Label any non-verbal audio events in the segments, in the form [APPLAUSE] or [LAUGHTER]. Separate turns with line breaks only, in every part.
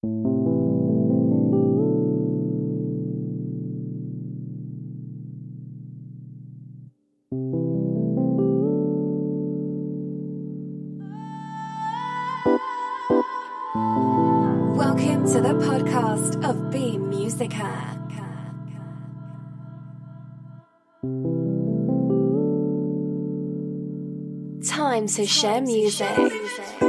Welcome to the podcast of Beam Musica. Time to share music.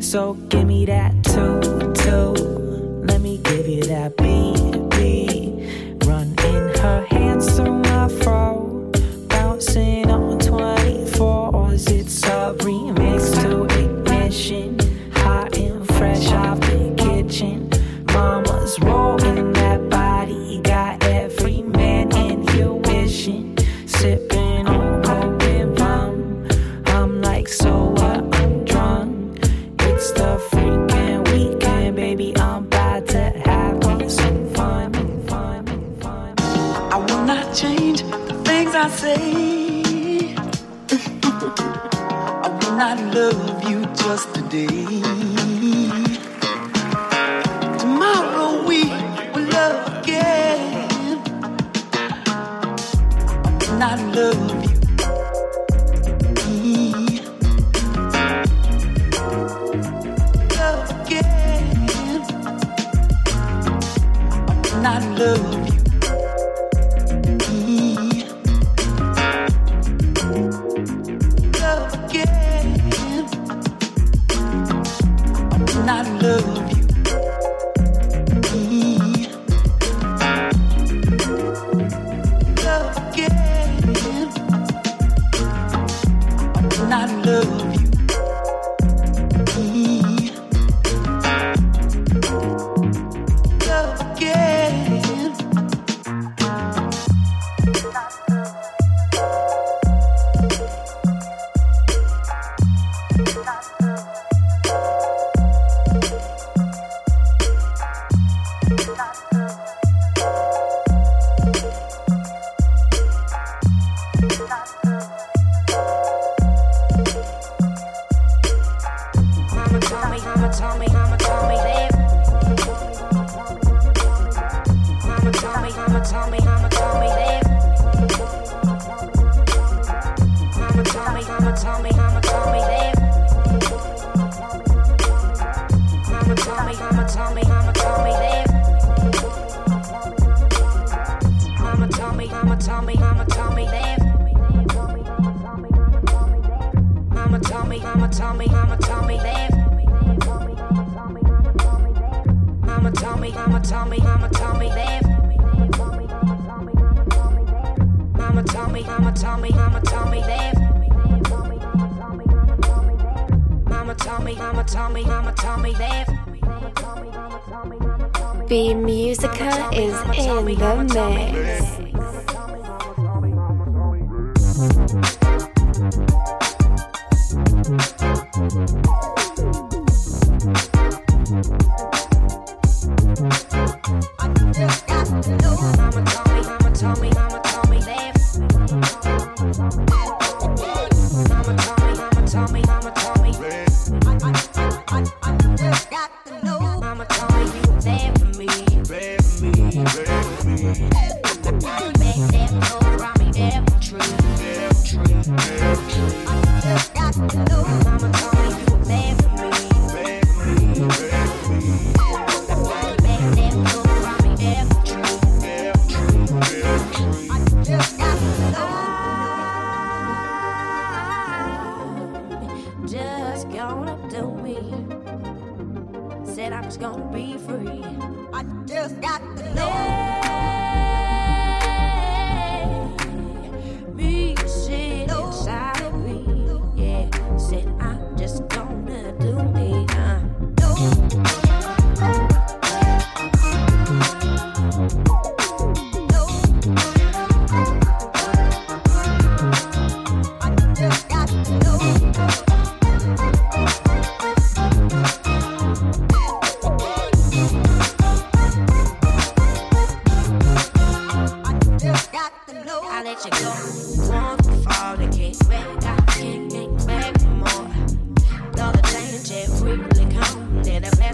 So give me that two, two. Let me give you that beat today. Tomorrow we will love again. And I love you. Love again. And I love. me, mama told me, mama told me that. B Musica is in the mix.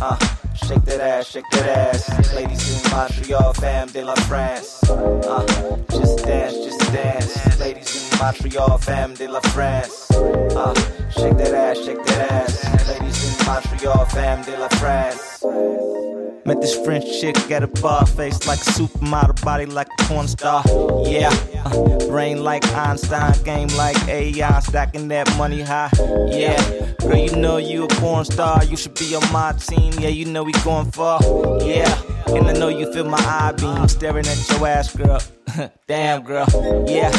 Uh, shake that
ass, shake that ass. Ladies in Montreal, fam, de la France. Uh, just dance, just dance. Ladies in Montreal, fam, de la France. Uh, shake that ass, shake that ass. Ladies in Montreal, fam, de
la France bar face like a supermodel, body like a porn star. Yeah, uh, brain like Einstein, game like AI, stacking that money high. Yeah, girl, you know you a porn star. You should be on my team. Yeah, you know we going far. Yeah, and I know you feel my eye beam staring at your ass, girl. [LAUGHS] Damn, girl. Yeah,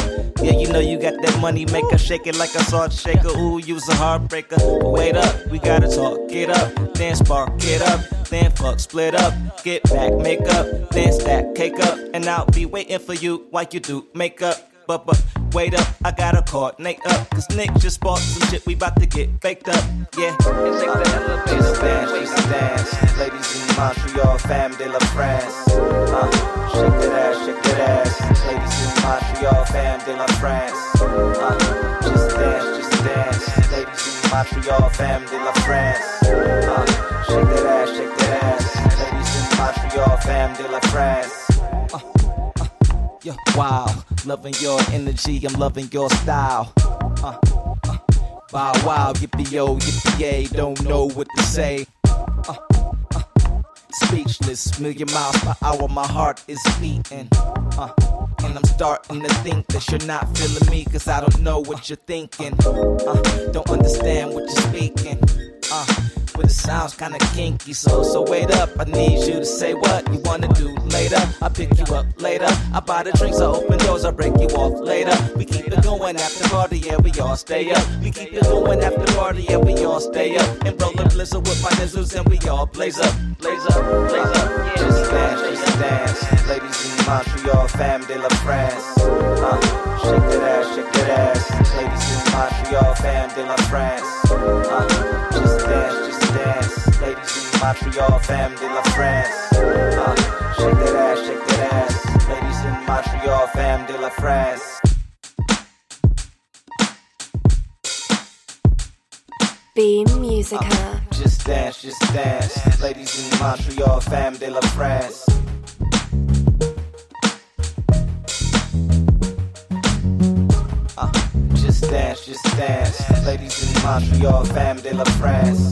yeah, you know you got that money maker. Shake it like a salt shaker. Ooh, you's a heartbreaker. But wait up, we gotta talk. Get up, then spark, get up then fuck, split up, get back, make up, then stack, cake up, and I'll be waiting for you while you do makeup. But, but, wait up, I gotta coordinate up. Cause Nick just bought some shit, we bout to get baked up. Yeah, and take the elevator dance, we dance. Ladies in Montreal, fam de la France. Uh, shake that ass, shake that ass. Ladies in Montreal, fam de la France. Uh, just dance, just dance. Ladies in Montreal, fam de la France. Uh, shake that ass, shake that ass. Ladies in Montreal, fam de la France. Uh, wow, loving your energy, I'm loving your style. Uh, uh, Bow wow, yippee yo, yippee yay, don't know what to say. Uh, uh, speechless, million miles per hour, my heart is beating. Uh, and I'm starting to think that you're not feeling me, cause I don't know what you're thinking. Uh, don't understand what you're speaking. But it sounds kinda kinky. So, so wait up, I need you to say what you wanna do later. I pick you up later. I buy the drinks, I open doors, I break you off later. We keep it going after party, yeah, we all stay up. We keep it going after party, yeah, we all stay up. And roll a blizzard with my nizzles, and we all blaze up, blaze up, blaze up. Just dance, just dance. Ladies in Montreal, fam de la France. Uh, shake that ass, shake that ass. Ladies in Montreal, fam de la France. Uh, just dance, just dance. Ladies in Montreal, fam de la France. Uh, shake that ass, shake that ass. Ladies in Montreal, fam de la France.
Beam Musica.
Just dance, just dance. Ladies in Montreal, fam de la France. Uh, just dance, just dance. Ladies in Montreal, fam de la France.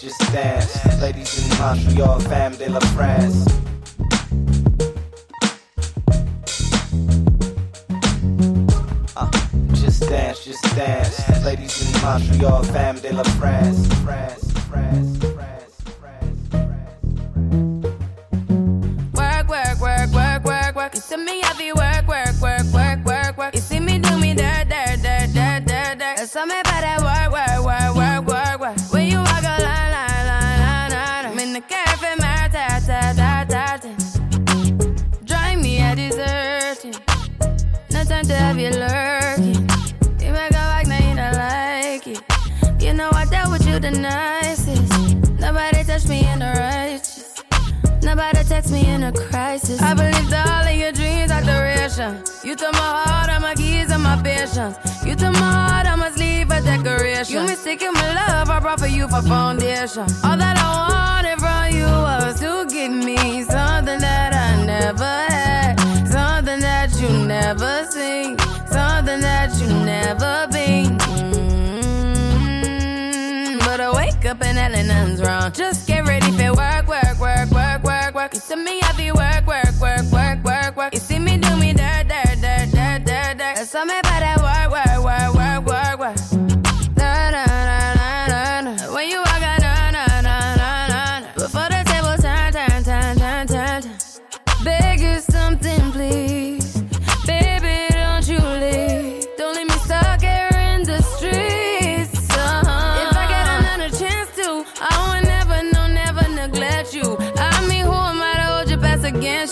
Just dance. Ladies in Montreal, fam de la France. Uh, just dance, just dance. Ladies in Montreal, fam de la France, France, France,
Nobody me in a crisis. I believed all of your dreams are duration. You took my heart, all my keys, and my patience. You took my heart, I must leave a decoration. You mistaken my love, I brought for you for foundation. All that I wanted from you was to give me something that I never had, something that you never seen, something that you never been. Mm, But I wake up and nothing's wrong. Just get ready for work, work, work, work, work. You see me happy work, work, work, work, work, work. You see me do me dirt, dirt, dirt, dirt, dirt, dirt. There's something about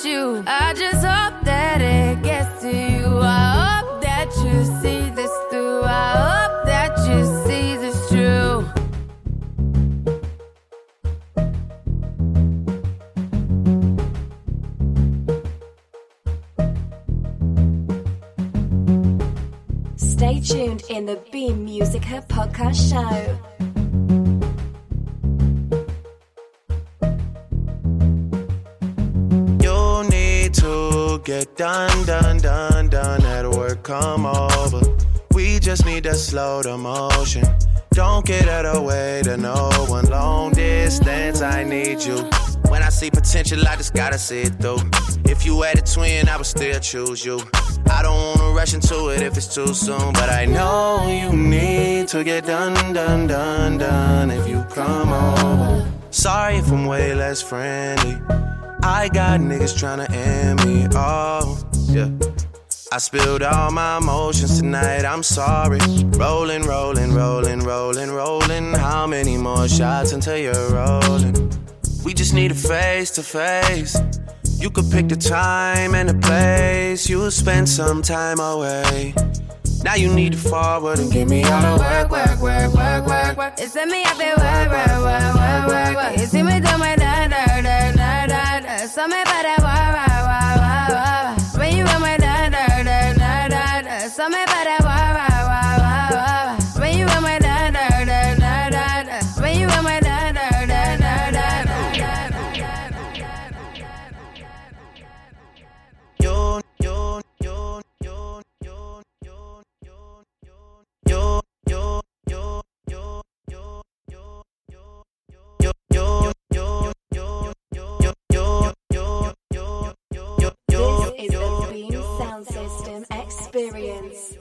you? I I see
potential, I just gotta see it through. If you had a twin, I would still choose you. I don't wanna rush into it if it's too soon, but I know you need to get done, done, done, done if you come over. Sorry if I'm way less friendly. I got niggas tryna end me. off. yeah. I spilled all my emotions tonight. I'm sorry. Rolling, rolling, rolling, rolling, rolling. How many more shots until you're rolling? We just need a face to face. You could pick the time and the place. You'll spend some time away. Now you need to forward and get me out of work, work, work, work, work, work.
It's me up and work, work, work, work, work, work. You see me do my da da da da da.
So me better Experience.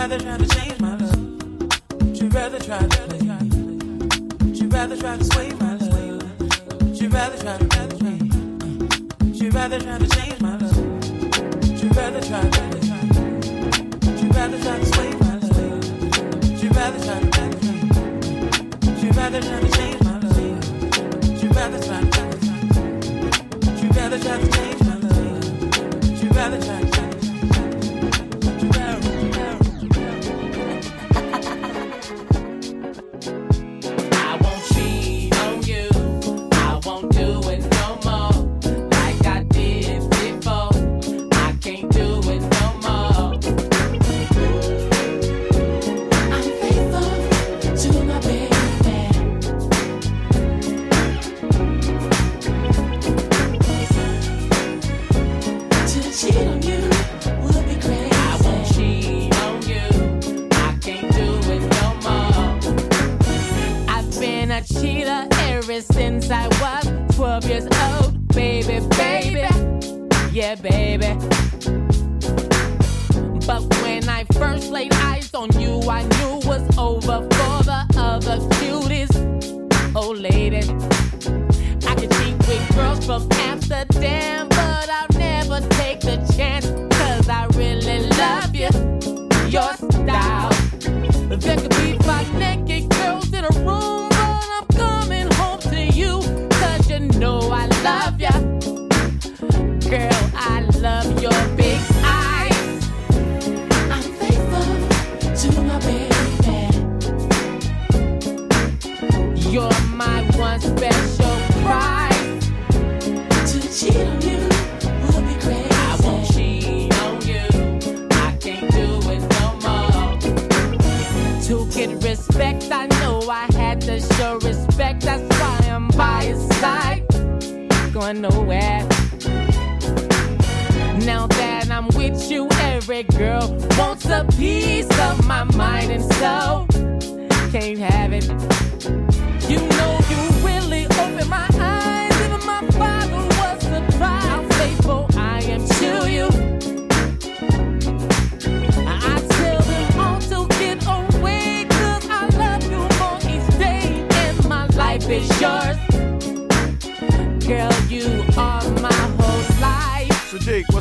rather try to change my love. Would you rather try to Would you rather try to sway my love? Would you rather try to rather try? Would you rather try to change my love? Would you rather try to Would you rather try to sway my love? Would you rather try to rather try? Would you rather try to change?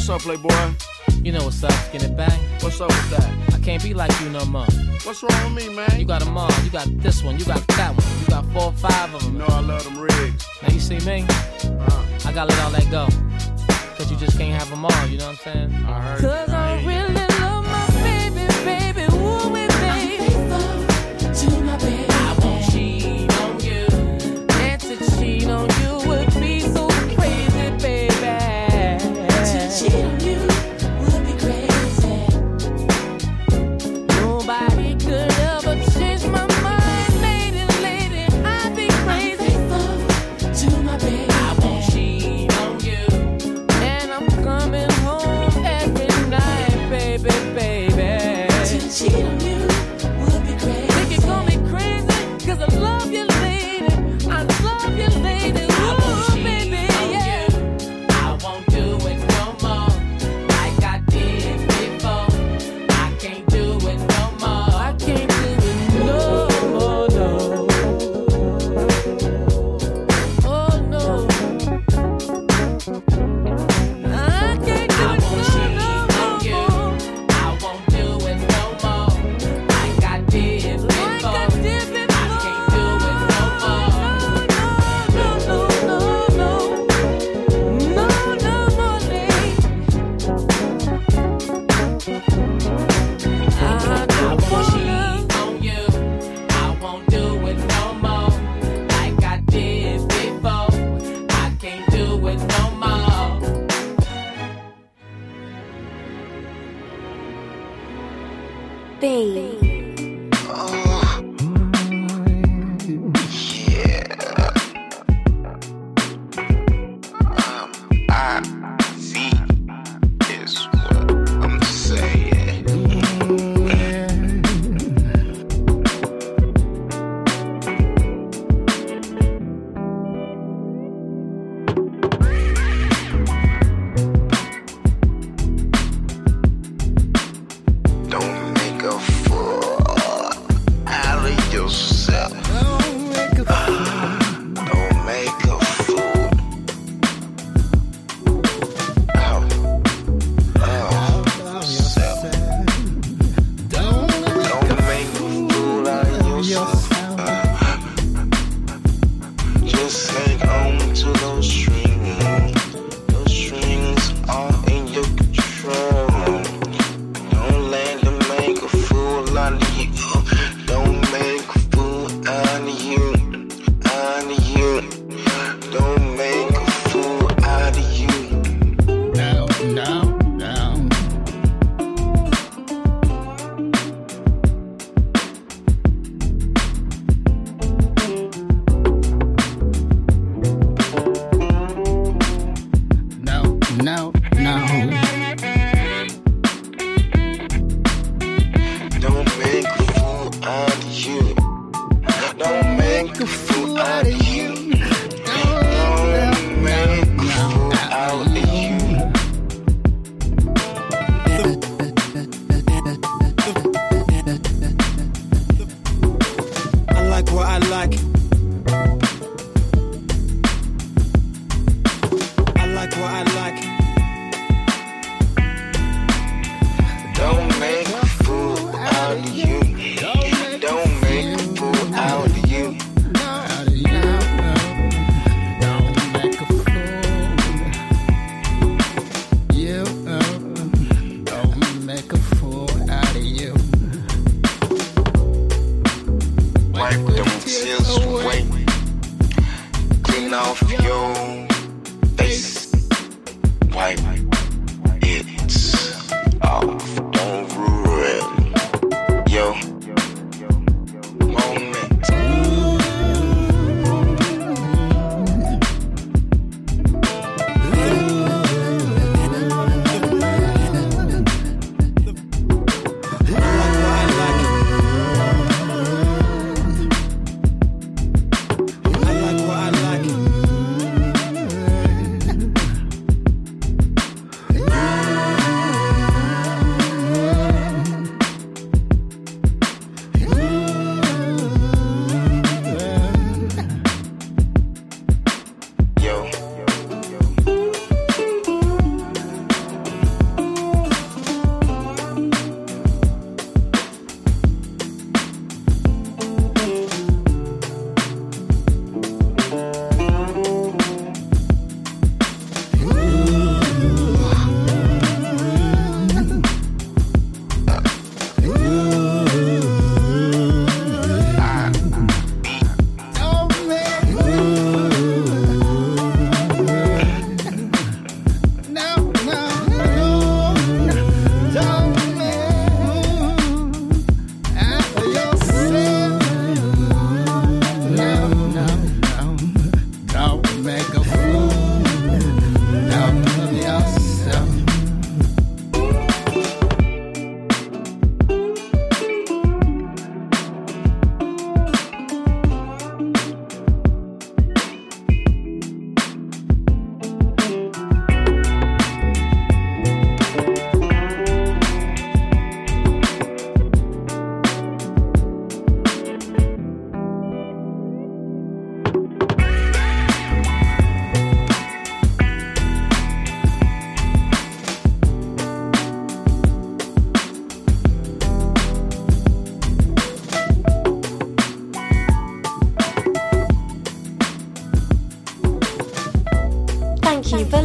What's up, Playboy?
You know what's up, skinny bang.
What's up with that?
I can't be like you no more.
What's wrong with me, man?
You got a mom, you got this one, you got that one, you got four or five of them.
You know I love them rigs.
Now you see me?
Uh-huh.
I gotta let all that go. Cause you just can't have them all, you know what I'm saying?
I heard.
Babe.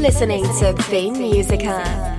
Listening to Beam Musica.